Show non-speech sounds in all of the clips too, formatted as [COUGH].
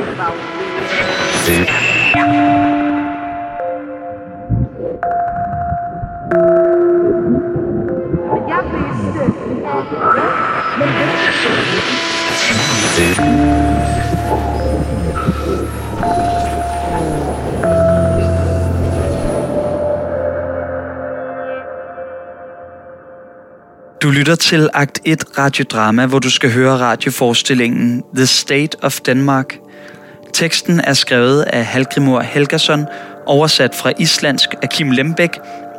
Du lytter til Akt 1 radiodrama, hvor du skal høre radioforestillingen The State of Denmark. Teksten er skrevet af Halgrimur Helgason, oversat fra islandsk af Kim Lembæk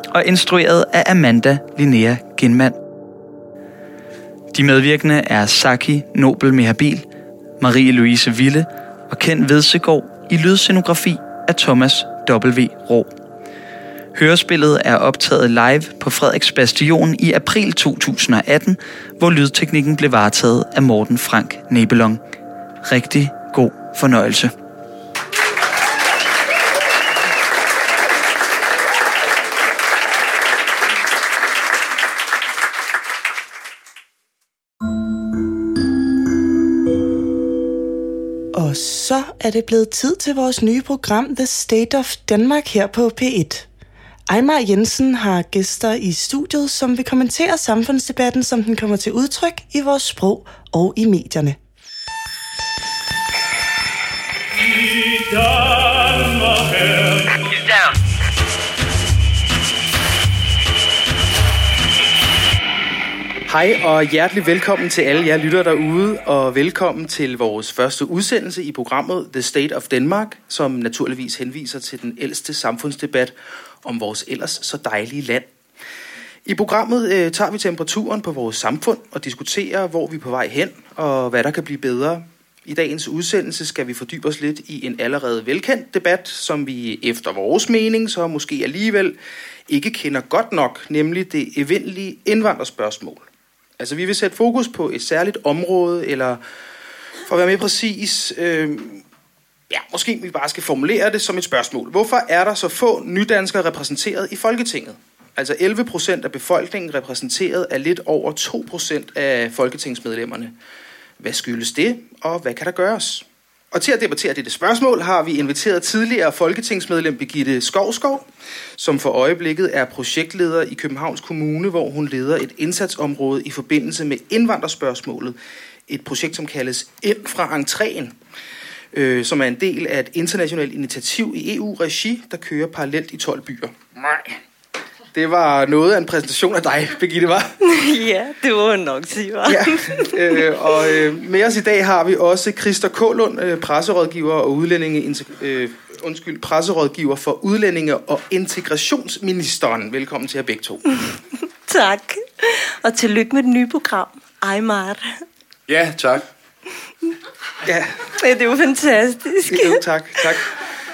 og instrueret af Amanda Linnea Ginman. De medvirkende er Saki Nobel Mehabil, Marie-Louise Ville og Ken Vedsegård i lydscenografi af Thomas W. Rå. Hørespillet er optaget live på Frederiks Bastion i april 2018, hvor lydteknikken blev varetaget af Morten Frank Nebelong. Rigtig fornøjelse. Og så er det blevet tid til vores nye program The State of Denmark her på P1. Ejmar Jensen har gæster i studiet, som vil kommentere samfundsdebatten, som den kommer til udtryk i vores sprog og i medierne. Hej og hjertelig velkommen til alle jer lytter derude, og velkommen til vores første udsendelse i programmet The State of Denmark, som naturligvis henviser til den ældste samfundsdebat om vores ellers så dejlige land. I programmet øh, tager vi temperaturen på vores samfund og diskuterer, hvor vi er på vej hen og hvad der kan blive bedre. I dagens udsendelse skal vi fordybe os lidt i en allerede velkendt debat, som vi efter vores mening så måske alligevel ikke kender godt nok, nemlig det evindelige indvandrerspørgsmål. Altså vi vil sætte fokus på et særligt område, eller for at være mere præcis, øh, ja, måske vi bare skal formulere det som et spørgsmål. Hvorfor er der så få nydanskere repræsenteret i Folketinget? Altså 11 procent af befolkningen repræsenteret er lidt over 2 procent af folketingsmedlemmerne. Hvad skyldes det, og hvad kan der gøres? Og til at debattere dette spørgsmål har vi inviteret tidligere folketingsmedlem Begitte Skovskov, som for øjeblikket er projektleder i Københavns Kommune, hvor hun leder et indsatsområde i forbindelse med indvandrerspørgsmålet. Et projekt, som kaldes Ind fra entréen, øh, som er en del af et internationalt initiativ i EU-regi, der kører parallelt i 12 byer. Nej. Det var noget af en præsentation af dig, Birgitte, var. [LAUGHS] ja, det man nok sige, var. Ja, øh, og øh, med os i dag har vi også Christer Kålund, øh, presserådgiver og udlændinge, øh, undskyld, presserådgiver for udlændinge og integrationsministeren. Velkommen til jer begge to. [LAUGHS] tak. Og tillykke med det nye program, Ejmar. Ja, tak. Ja, Ja, det er jo fantastisk. jo, tak, tak.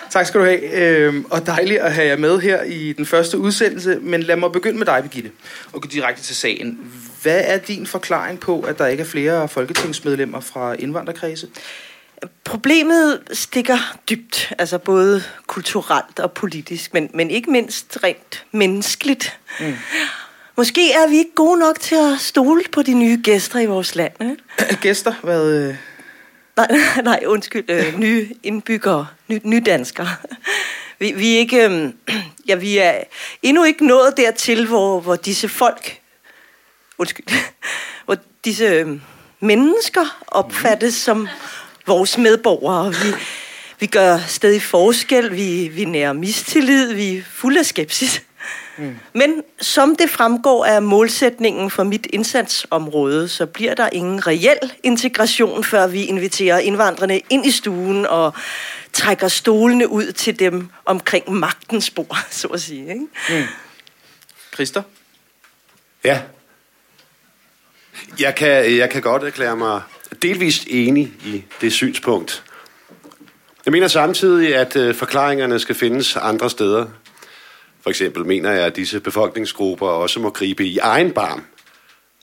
Tak skal du have, øhm, og dejligt at have jer med her i den første udsendelse. Men lad mig begynde med dig, Birgitte, og gå direkte til sagen. Hvad er din forklaring på, at der ikke er flere folketingsmedlemmer fra indvandrerkredse? Problemet stikker dybt, altså både kulturelt og politisk, men, men ikke mindst rent menneskeligt. Mm. Måske er vi ikke gode nok til at stole på de nye gæster i vores land. Ikke? [CLEARS THROAT] Gæster? Hvad, øh, Nej, [LAUGHS] nej, undskyld. Øh, nye indbyggere, ny, nydanskere. [LAUGHS] Vi, vi, er ikke, øh, [CLEARS THROAT] ja, vi er endnu ikke nået dertil, hvor, hvor disse folk, undskyld, [LAUGHS] hvor disse øh, mennesker opfattes som vores medborgere. Vi, vi gør stadig forskel, vi, vi nærer mistillid, vi er fulde af skepsis. Mm. Men som det fremgår af målsætningen for mit indsatsområde, så bliver der ingen reel integration, før vi inviterer indvandrerne ind i stuen og trækker stolene ud til dem omkring magtens bord, [LAUGHS] så at sige. Ikke? mm. Christer? Ja. Jeg kan, jeg kan godt erklære mig delvist enig i det synspunkt. Jeg mener samtidig, at øh, forklaringerne skal findes andre steder. For eksempel mener jeg, at disse befolkningsgrupper også må gribe i egen barm.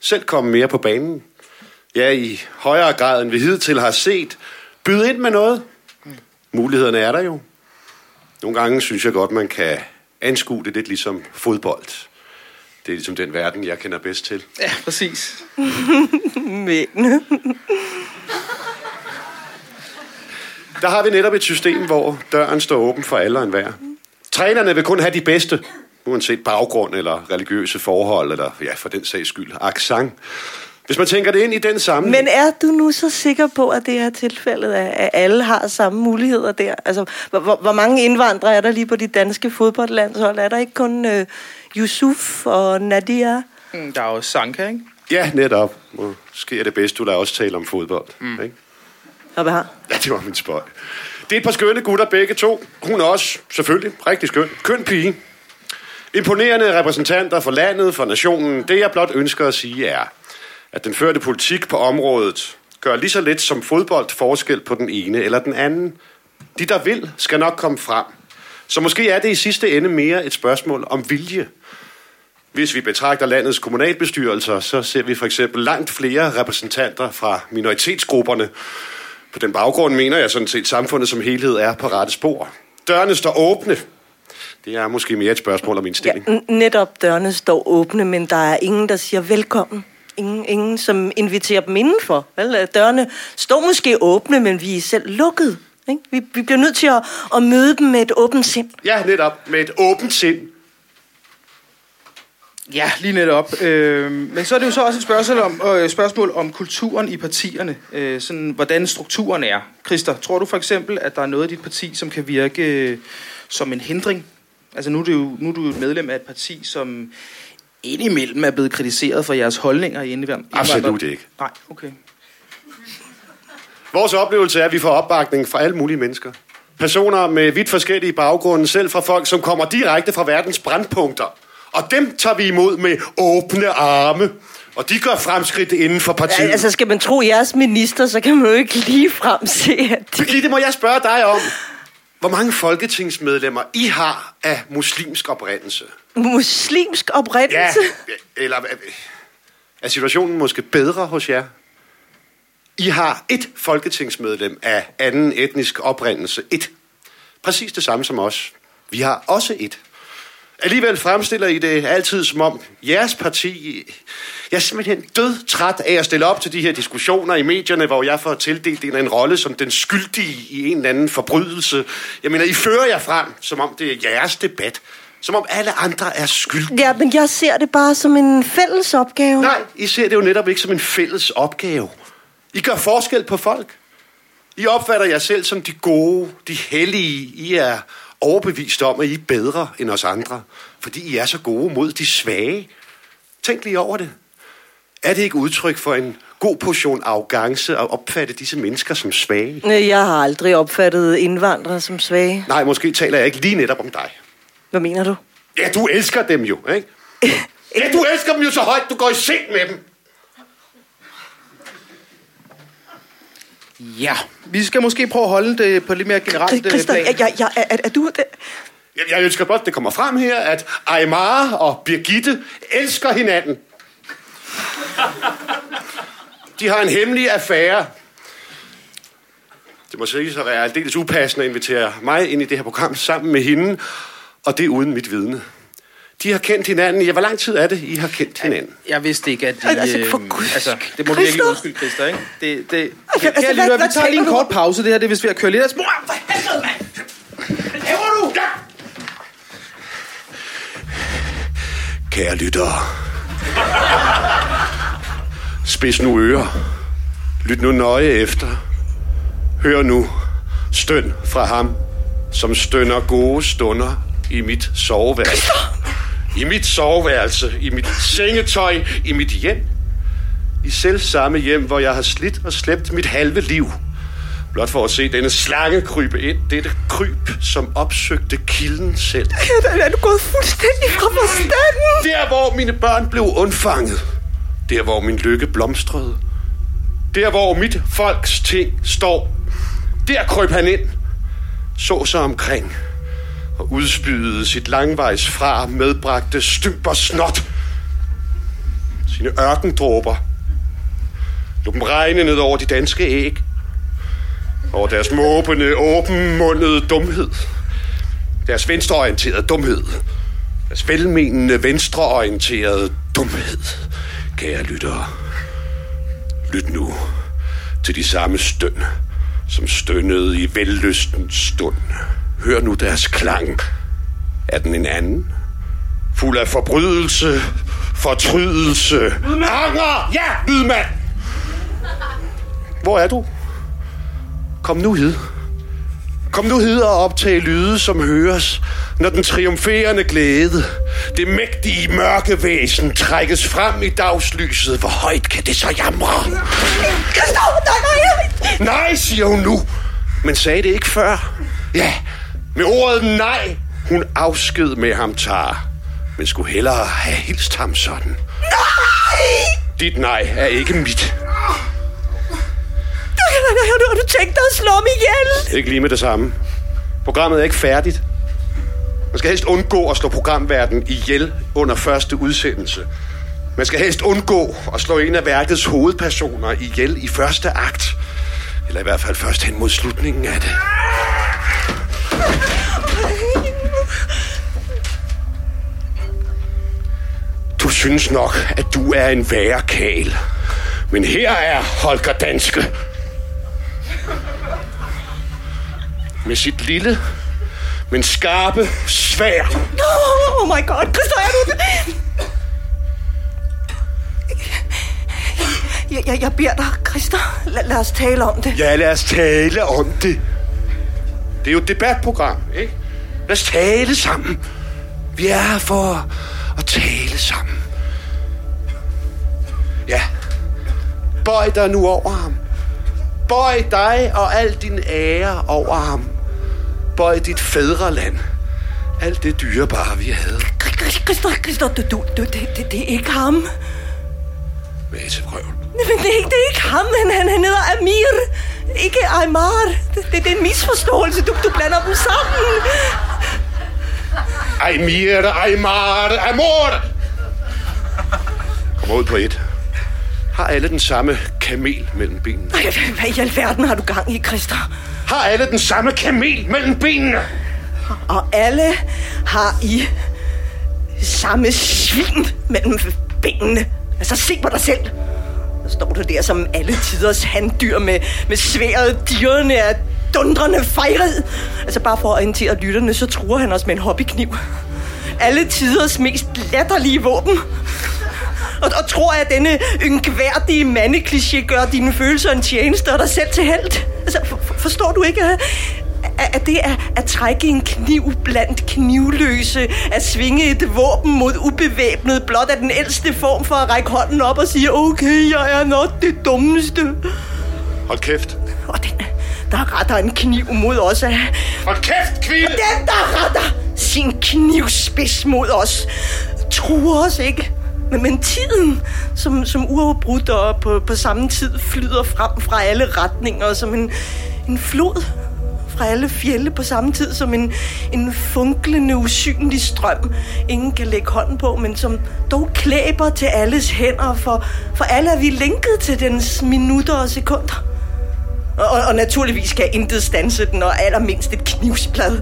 Selv komme mere på banen. Ja, i højere grad end vi hidtil har set. Byde ind med noget. Mulighederne er der jo. Nogle gange synes jeg godt, man kan anskue det lidt ligesom fodbold. Det er ligesom den verden, jeg kender bedst til. Ja, præcis. [LAUGHS] Men, Der har vi netop et system, hvor døren står åben for alle og enhver. Trænerne vil kun have de bedste, uanset baggrund eller religiøse forhold, eller ja, for den sags skyld, accent. Hvis man tænker det ind i den sammenhæng... Men er du nu så sikker på, at det er tilfældet, at alle har samme muligheder der? Altså, hvor, hvor, hvor mange indvandrere er der lige på de danske fodboldlandshold? Er der ikke kun øh, Yusuf og Nadia? Mm, Der er jo Sanka, ikke? Ja, netop. Måske er det bedst, du lader også tale om fodbold. Mm. Ikke? Og hvad har? Ja, det var min spøj. Det er et par skønne gutter begge to. Hun er også, selvfølgelig, rigtig skøn. Køn pige. Imponerende repræsentanter for landet, for nationen. Det, jeg blot ønsker at sige, er, at den førte politik på området gør lige så lidt som fodbold forskel på den ene eller den anden. De, der vil, skal nok komme frem. Så måske er det i sidste ende mere et spørgsmål om vilje. Hvis vi betragter landets kommunalbestyrelser, så ser vi for eksempel langt flere repræsentanter fra minoritetsgrupperne. På den baggrund mener jeg sådan set, at samfundet som helhed er på rette spor. Dørene står åbne. Det er måske mere et spørgsmål om Ja, indstilling. n- netop dørene står åbne, men der er ingen, der siger velkommen. Ingen, ingen som inviterer dem indenfor. Vel? Dørene står måske åbne, men vi er selv lukket. Ikke? Vi, vi bliver nødt til at, at møde dem med et åbent sind. Ja, netop. Med et åbent sind. Ja, lige netop. Øh, men så er det jo så også et spørgsmål om, øh, spørgsmål om kulturen i partierne. Øh, sådan, hvordan strukturen er. Christer, tror du for eksempel, at der er noget i dit parti, som kan virke øh, som en hindring? Altså nu er, du jo, nu er du jo et medlem af et parti, som indimellem er blevet kritiseret for jeres holdninger i indvandring. Absolut ikke. Nej, okay. Vores oplevelse er, at vi får opbakning fra alle mulige mennesker. Personer med vidt forskellige baggrunde, selv fra folk, som kommer direkte fra verdens brandpunkter. Og dem tager vi imod med åbne arme. Og de gør fremskridt inden for partiet. Ja, altså, skal man tro jeres minister, så kan man jo ikke lige frem se, at de... Birgitte, må jeg spørge dig om, hvor mange folketingsmedlemmer I har af muslimsk oprindelse? muslimsk oprindelse. Ja, eller er situationen måske bedre hos jer? I har et folketingsmedlem af anden etnisk oprindelse. Et. Præcis det samme som os. Vi har også et. Alligevel fremstiller I det altid som om jeres parti... Jeg er simpelthen død træt af at stille op til de her diskussioner i medierne, hvor jeg får tildelt en, en rolle som den skyldige i en eller anden forbrydelse. Jeg mener, I fører jer frem, som om det er jeres debat. Som om alle andre er skyldige. Ja, men jeg ser det bare som en fælles opgave. Nej, I ser det jo netop ikke som en fælles opgave. I gør forskel på folk. I opfatter jer selv som de gode, de hellige. I er overbevist om, at I er bedre end os andre, fordi I er så gode mod de svage. Tænk lige over det. Er det ikke udtryk for en god portion arrogance at opfatte disse mennesker som svage? Jeg har aldrig opfattet indvandrere som svage. Nej, måske taler jeg ikke lige netop om dig. Hvad mener du? Ja, du elsker dem jo, ikke? [LAUGHS] Ja, du elsker dem jo så højt, du går i seng med dem. Ja, vi skal måske prøve at holde det på lidt mere generelt øh, Christa, plan. jeg, jeg, jeg, er, er du... Det? Jeg, jeg ønsker blot, at det kommer frem her, at Aymar og Birgitte elsker hinanden. De har en hemmelig affære. Det må siges at være aldeles upassende at invitere mig ind i det her program sammen med hende, og det uden mit vidne. De har kendt hinanden. Ja, hvor lang tid er det, I har kendt hinanden? Jeg vidste ikke, at de... Altså, for øh, guds altså, det må du virkelig undskylde, Christer, ikke? Det, det, okay, altså, hvad- lytter, vi tager lige en kort pause. Det her det er vist ved at køre lidt af... Mor, for helvede, mand! Hvad laver du? Ja! Kære lyttere. Spids nu ører. Lyt nu nøje efter. Hør nu støn fra ham, som stønner gode stunder i mit soveværelse. I mit soveværelse, i mit sengetøj, i mit hjem. I selv samme hjem, hvor jeg har slidt og slæbt mit halve liv. Blot for at se denne slange krybe ind. Dette kryb, som opsøgte kilden selv. Er du gået fuldstændig fra forstanden? Der, hvor mine børn blev undfanget. Der, hvor min lykke blomstrede. Der, hvor mit folks ting står. Der krøb han ind. Så sig omkring. Og udspydede sit langvejs fra medbragte stymper snot. Sine ørkendråber. Lå dem regne ned over de danske æg. Over deres måbende, åbenmundede dumhed. Deres venstreorienterede dumhed. Deres velmenende venstreorienterede dumhed, kære lyttere. Lyt nu til de samme støn som stønnede i vellystens stund. Hør nu deres klang. Er den en anden? Fuld af forbrydelse, fortrydelse. Anger! Ja, lydmand! Hvor er du? Kom nu hid. Kom nu hid og optag lyde, som høres, når den triumferende glæde, det mægtige mørke væsen, trækkes frem i dagslyset. Hvor højt kan det så jamre? Christoph, nej, nej, Nej, siger hun nu. Men sagde det ikke før? Ja, med ordet nej, hun afsked med ham tager. Men skulle hellere have hilst ham sådan. nej! Dit nej er ikke mit. Du, har du tænkt dig at slå mig ihjel? Ikke lige med det samme. Programmet er ikke færdigt. Man skal helst undgå at slå programverden ihjel under første udsendelse. Man skal helst undgå at slå en af værkets hovedpersoner ihjel i første akt. Eller i hvert fald først hen mod slutningen af det. Synes nok, at du er en værre kæl. Men her er Holger Danske. Med sit lille, men skarpe svær. Oh my god, Christoph, er du det? Jeg, jeg, jeg beder dig, Christa, lad, lad os tale om det. Ja, lad os tale om det. Det er jo et debatprogram, ikke? Lad os tale sammen. Vi er her for at tale sammen. Bøj dig nu over ham. Bøj dig og al din ære over ham. Bøj dit fædreland. Alt det dyrebare, vi havde. Christa, du, du, du, det, det, det er ikke ham. Prøven. Men det er ikke, det er ikke ham, han, han, han hedder Amir. Ikke Aymar. Det, det, det er en misforståelse. Du, du blander dem sammen. Aymir, Aymar, Amor! Kom ud på et. Har alle den samme kamel mellem benene? Ej, Hvad i alverden har du gang i, Christa? Har alle den samme kamel mellem benene? Og alle har I samme svin mellem benene. Altså, se på dig selv. Så står du der som alle tiders handdyr med, med sværet dyrene af dundrende fejred. Altså, bare for at orientere lytterne, så truer han os med en hobbykniv. Alle tiders mest latterlige våben. Og, og tror at denne yngværdige mandekliché gør dine følelser en tjeneste og dig selv til held? Altså, for, for, forstår du ikke, at, at det er at trække en kniv blandt knivløse, at svinge et våben mod ubevæbnet, blot af den ældste form for at række hånden op og sige, okay, jeg er nok det dummeste. Hold kæft. Og den, der retter en kniv mod os, er Hold kæft, kvinde! den, der retter sin knivspids mod os, truer os ikke. Men, men tiden, som, som uafbrudt og på, på samme tid flyder frem fra alle retninger, som en, en flod fra alle fjelle på samme tid, som en, en funklende, usynlig strøm, ingen kan lægge hånden på, men som dog klæber til alles hænder, for, for alle er vi linket til dens minutter og sekunder. Og, og, naturligvis kan intet stanse den, og allermindst et knivsblad.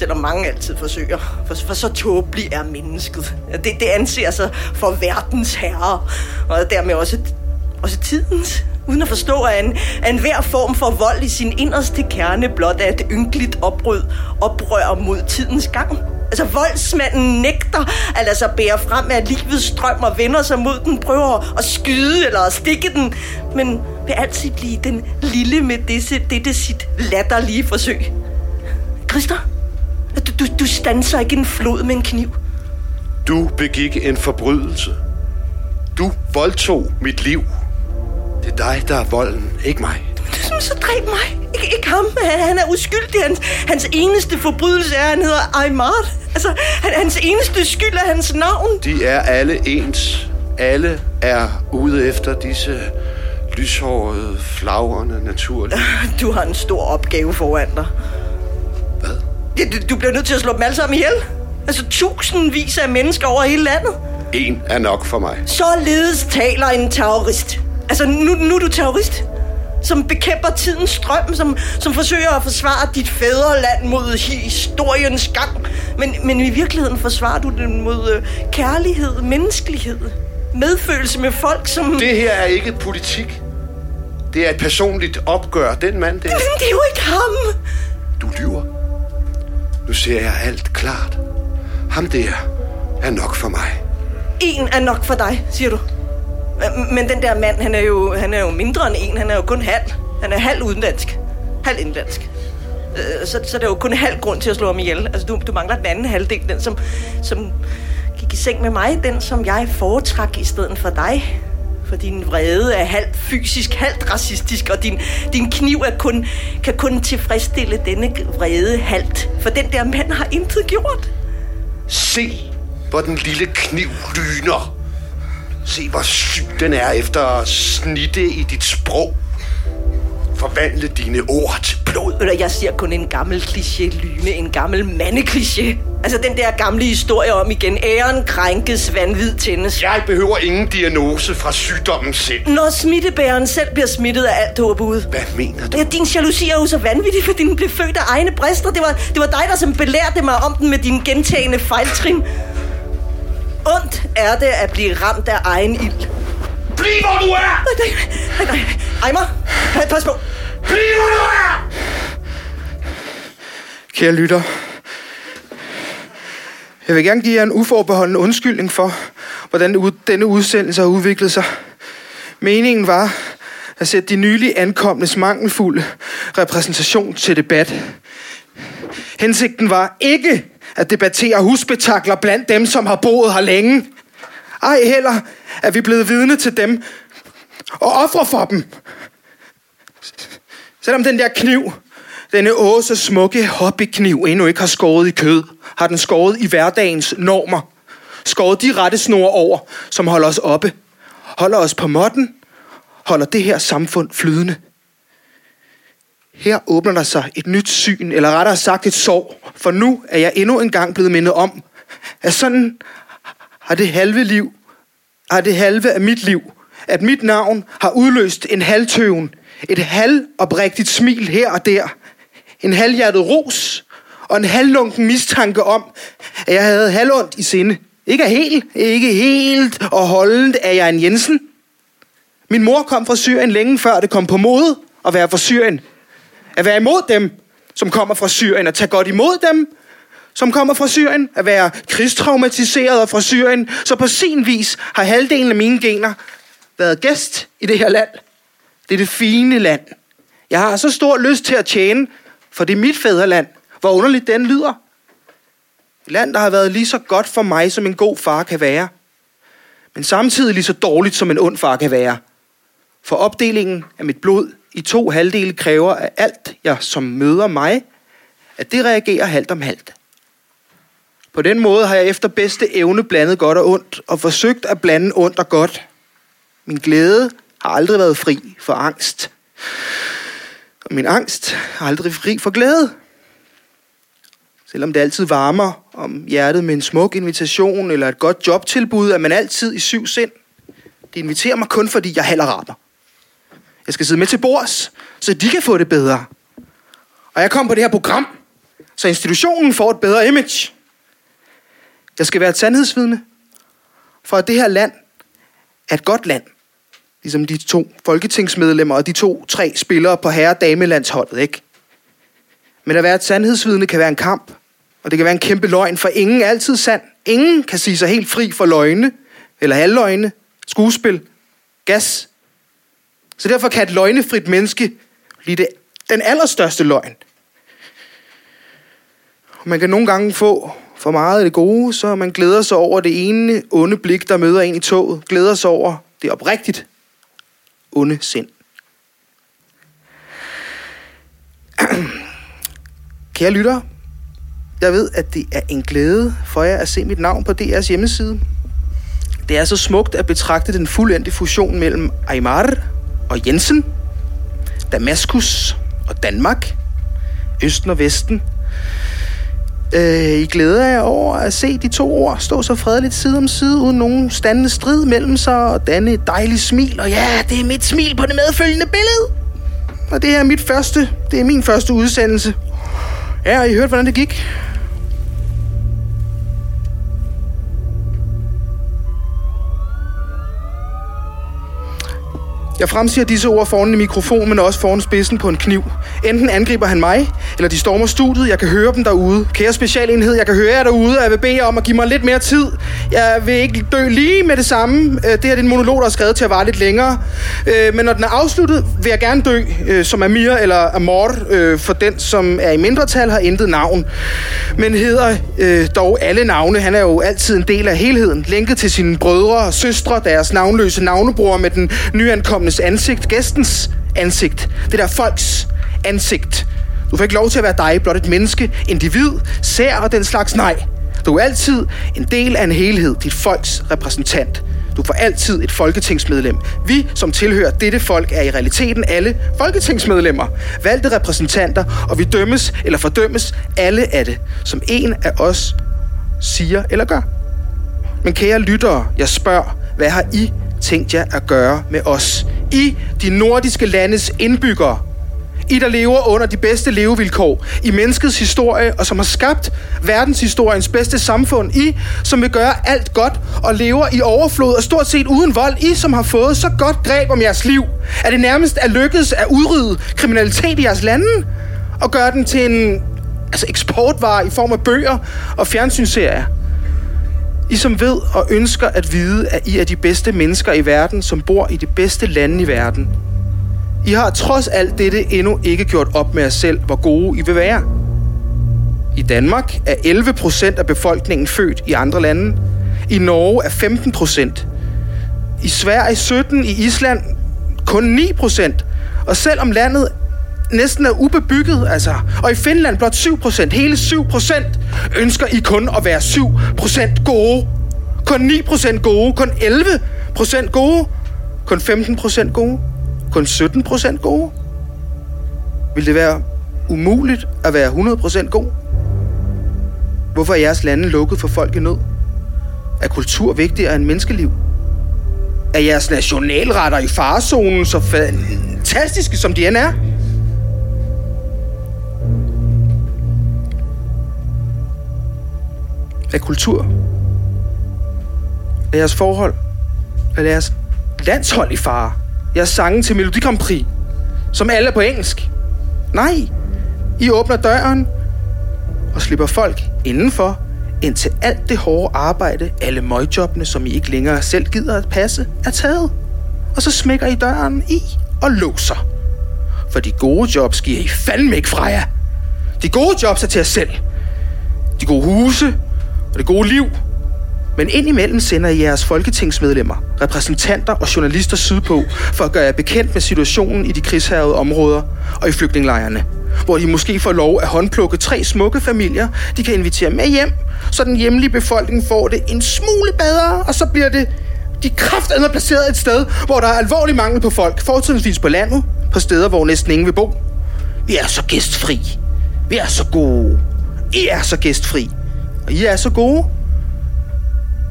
Selvom mange altid forsøger. For, for så tåbelig er mennesket. Det, det anser sig for verdens herre. Og dermed også, også tidens. Uden at forstå, at en, at enhver form for vold i sin inderste kerne blot er et ynkeligt oprød, oprør mod tidens gang. Altså voldsmanden nægter at lade sig bære frem af livets strøm og vender sig mod den, prøver at skyde eller at stikke den, men vil altid blive den lille med disse, dette sit latterlige forsøg. Christer, du, du, stanser ikke en flod med en kniv. Du begik en forbrydelse. Du voldtog mit liv. Det er dig, der er volden, ikke mig. Så, så dræb mig. Ik- ikke ham. Han, han er uskyldig. Hans, hans eneste forbrydelse er, at han hedder Aymar. Altså, han, hans eneste skyld er hans navn. De er alle ens. Alle er ude efter disse lyshårede, flagrende naturlige. Du har en stor opgave foran dig. Hvad? Ja, du, bliver nødt til at slå dem alle sammen ihjel. Altså tusindvis af mennesker over hele landet. En er nok for mig. Således taler en terrorist. Altså, nu, nu er du terrorist. Som bekæmper tidens strøm, som, som forsøger at forsvare dit fædreland mod historiens gang. Men, men i virkeligheden forsvarer du den mod øh, kærlighed, menneskelighed, medfølelse med folk, som... Det her er ikke politik. Det er et personligt opgør. Den mand der. Men [LAUGHS] det er jo ikke ham! Du. Nu ser jeg alt klart. Ham der er nok for mig. En er nok for dig, siger du. Men den der mand, han er jo, han er jo mindre end en. Han er jo kun halv. Han er halv udenlandsk. Halv indlandsk. Øh, så, så det er jo kun halv grund til at slå ham ihjel. Altså, du, du mangler den anden halvdel. Den, som, som gik i seng med mig. Den, som jeg foretrak i stedet for dig. For din vrede er halvt fysisk, halvt racistisk, og din, din kniv er kun, kan kun tilfredsstille denne vrede halvt. For den der mand har intet gjort. Se, hvor den lille kniv lyner. Se, hvor syg den er efter at snitte i dit sprog. Forvandle dine ord til blod. Eller jeg siger kun en gammel kliché, Lyne, en gammel mandekliché. Altså den der gamle historie om igen, æren krænkes, vanvid tændes. Jeg behøver ingen diagnose fra sygdommen selv. Når smittebæreren selv bliver smittet af alt håb ude. Hvad mener du? Ja, din jalousi er jo så vanvittig, fordi den blev født af egne brister. Det var, det var dig, der som belærte mig om den med dine gentagende fejltrin. Ondt er det at blive ramt af egen ild. Bliv, hvor du er! Nej, nej, nej, nej. Ejmer, pas på. Bliv, nu er! Kære lytter, jeg vil gerne give jer en uforbeholden undskyldning for, hvordan denne udsendelse har udviklet sig. Meningen var at sætte de nylig ankomnes mangelfulde repræsentation til debat. Hensigten var ikke at debattere husbetakler blandt dem, som har boet her længe. Ej heller er vi blevet vidne til dem og ofre for dem. Selvom den der kniv, denne åse smukke hobbykniv, endnu ikke har skåret i kød, har den skåret i hverdagens normer. Skåret de rette snore over, som holder os oppe. Holder os på måtten. Holder det her samfund flydende. Her åbner der sig et nyt syn, eller rettere sagt et sorg. For nu er jeg endnu engang blevet mindet om, at sådan har det halve liv, har det halve af mit liv, at mit navn har udløst en halvtøven, et halvoprigtigt smil her og der, en halvhjertet ros og en halvlunken mistanke om, at jeg havde halvondt i sinde. Ikke helt, ikke helt og holdent er jeg en Jensen. Min mor kom fra Syrien længe før det kom på mode at være fra Syrien. At være imod dem, som kommer fra Syrien, at tage godt imod dem, som kommer fra Syrien, at være krigstraumatiseret fra Syrien, så på sin vis har halvdelen af mine gener været gæst i det her land. Det er det fine land. Jeg har så stor lyst til at tjene, for det er mit fædreland. Hvor underligt den lyder. Et land, der har været lige så godt for mig, som en god far kan være. Men samtidig lige så dårligt, som en ond far kan være. For opdelingen af mit blod i to halvdele kræver, at alt, jeg som møder mig, at det reagerer halvt om halvt. På den måde har jeg efter bedste evne blandet godt og ondt, og forsøgt at blande ondt og godt. Min glæde har aldrig været fri for angst. Og min angst har aldrig fri for glæde. Selvom det altid varmer om hjertet med en smuk invitation eller et godt jobtilbud, er man altid i syv sind. Det inviterer mig kun, fordi jeg heller rater. Jeg skal sidde med til bords, så de kan få det bedre. Og jeg kom på det her program, så institutionen får et bedre image. Jeg skal være et sandhedsvidne, for at det her land er et godt land. Ligesom de to folketingsmedlemmer og de to-tre spillere på herre- og damelandsholdet, ikke? Men at være et sandhedsvidne kan være en kamp, og det kan være en kæmpe løgn, for ingen er altid sand. Ingen kan sige sig helt fri for løgne, eller halvløgne, skuespil, gas. Så derfor kan et løgnefrit menneske blive det, den allerstørste løgn. Og man kan nogle gange få for meget af det gode, så man glæder sig over det ene onde blik, der møder en i toget. Glæder sig over det oprigtigt onde sind. Kære lyttere, jeg ved, at det er en glæde for jer at se mit navn på DR's hjemmeside. Det er så smukt at betragte den fuldendte fusion mellem Aymar og Jensen, Damaskus og Danmark, Østen og Vesten. Øh, I glæder jer over at se de to ord stå så fredeligt side om side, uden nogen standende strid mellem sig, og danne et dejligt smil. Og ja, det er mit smil på det medfølgende billede. Og det her er mit første, det er min første udsendelse. Ja, og I hørte, hvordan det gik. Jeg fremsiger disse ord foran en mikrofon, men også foran spidsen på en kniv. Enten angriber han mig, eller de stormer studiet. Jeg kan høre dem derude. Kære specialenhed, jeg kan høre jer derude, og jeg vil bede jer om at give mig lidt mere tid. Jeg vil ikke dø lige med det samme. Øh, det her er en monolog, der er skrevet til at vare lidt længere. Øh, men når den er afsluttet, vil jeg gerne dø øh, som Amir eller Amor, for den, som er i mindretal, har intet navn. Men hedder dog alle navne. Han er jo altid en del af helheden. Lænket til sine brødre og søstre, deres navnløse navnebror med den nyankomne vedkommendes ansigt. Gæstens ansigt. Det der folks ansigt. Du får ikke lov til at være dig, blot et menneske, individ, sær og den slags nej. Du er altid en del af en helhed, dit folks repræsentant. Du får altid et folketingsmedlem. Vi, som tilhører dette folk, er i realiteten alle folketingsmedlemmer. Valgte repræsentanter, og vi dømmes eller fordømmes alle af det, som en af os siger eller gør. Men kære lyttere, jeg spørger, hvad har I tænkt jer at gøre med os? I, de nordiske landes indbyggere. I, der lever under de bedste levevilkår i menneskets historie, og som har skabt verdenshistoriens bedste samfund. I, som vil gøre alt godt og lever i overflod og stort set uden vold. I, som har fået så godt greb om jeres liv, at det nærmest er lykkedes at udrydde kriminalitet i jeres lande og gøre den til en altså eksportvare i form af bøger og fjernsynsserier. I som ved og ønsker at vide, at I er de bedste mennesker i verden, som bor i de bedste lande i verden. I har trods alt dette endnu ikke gjort op med jer selv, hvor gode I vil være. I Danmark er 11 procent af befolkningen født i andre lande. I Norge er 15 procent. I Sverige 17, i Island kun 9 procent. Og selvom landet næsten er ubebygget, altså, og i Finland blot 7 procent, hele 7 procent, ønsker I kun at være 7 procent gode. Kun 9 procent gode, kun 11 procent gode, kun 15 procent gode, kun 17 procent gode. Vil det være umuligt at være 100 procent god? Hvorfor er jeres lande lukket for folk i nød? Er kultur vigtigere end menneskeliv? Er jeres nationalretter i farezonen så fantastiske, som de end er? Er kultur? Er jeres forhold? Er jeres landshold i fare? Jeres sange til Melodi Grand Prix? Som alle er på engelsk? Nej. I åbner døren og slipper folk indenfor, indtil alt det hårde arbejde, alle møgjobbene, som I ikke længere selv gider at passe, er taget. Og så smækker I døren i og låser. For de gode jobs giver I fandme ikke fra jer. De gode jobs er til jer selv. De gode huse og det gode liv. Men indimellem sender I jeres folketingsmedlemmer, repræsentanter og journalister sydpå for at gøre jer bekendt med situationen i de krigshærede områder og i flygtningelejrene. Hvor de måske får lov at håndplukke tre smukke familier, de kan invitere med hjem, så den hjemlige befolkning får det en smule bedre, og så bliver det de kraftedeme placeret et sted, hvor der er alvorlig mangel på folk, fortrinsvis på landet, på steder, hvor næsten ingen vil bo. Vi er så gæstfri. Vi er så gode. I er så gæstfri. Og I er så gode,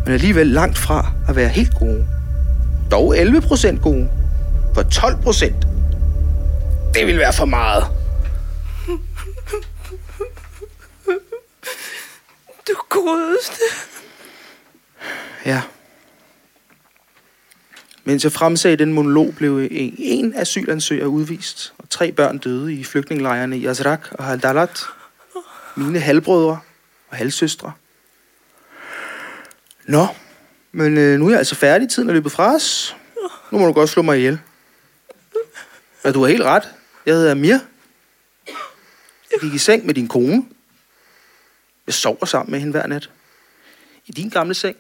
men alligevel langt fra at være helt gode. Dog 11 procent gode. For 12 procent, det vil være for meget. Du godeste. Ja. Mens jeg fremsagde den monolog, blev en, en asylansøger udvist, og tre børn døde i flygtningelejrene i Azrak og Haldalat. Mine halvbrødre og halvsøstre. Nå, men øh, nu er jeg altså færdig. Tiden er løbet fra os. Nu må du godt slå mig ihjel. Ja, du har helt ret. Jeg hedder Amir. Jeg gik i seng med din kone. Jeg sover sammen med hende hver nat. I din gamle seng.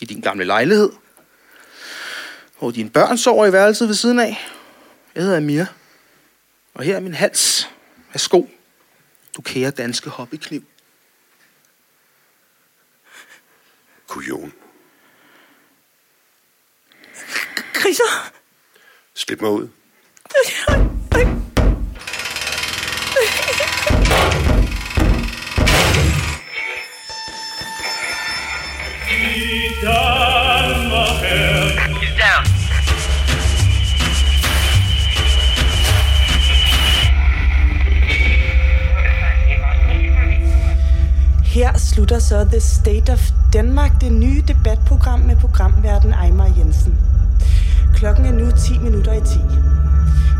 I din gamle lejlighed. Hvor dine børn sover i værelset ved siden af. Jeg hedder Amir. Og her er min hals. Værsgo. Du kære danske hobbykniv. Kujon. Kriser. Slip mig ud. så The State of Denmark, det nye debatprogram med programverden Ejmar Jensen. Klokken er nu 10 minutter i 10.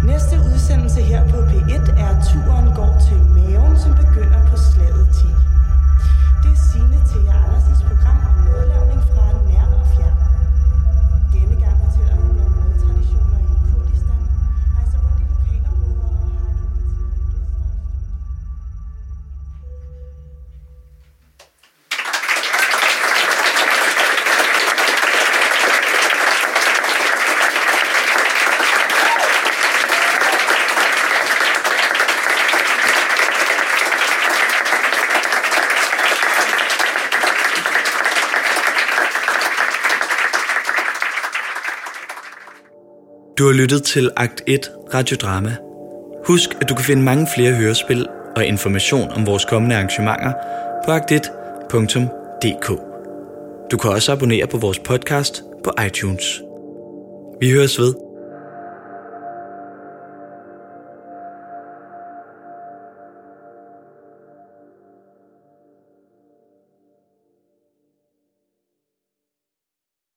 Næste udsendelse her på P1 er Turen går til maven, som begynder Du har lyttet til Akt 1 Radiodrama. Husk, at du kan finde mange flere hørespil og information om vores kommende arrangementer på akt1.dk. Du kan også abonnere på vores podcast på iTunes. Vi høres ved.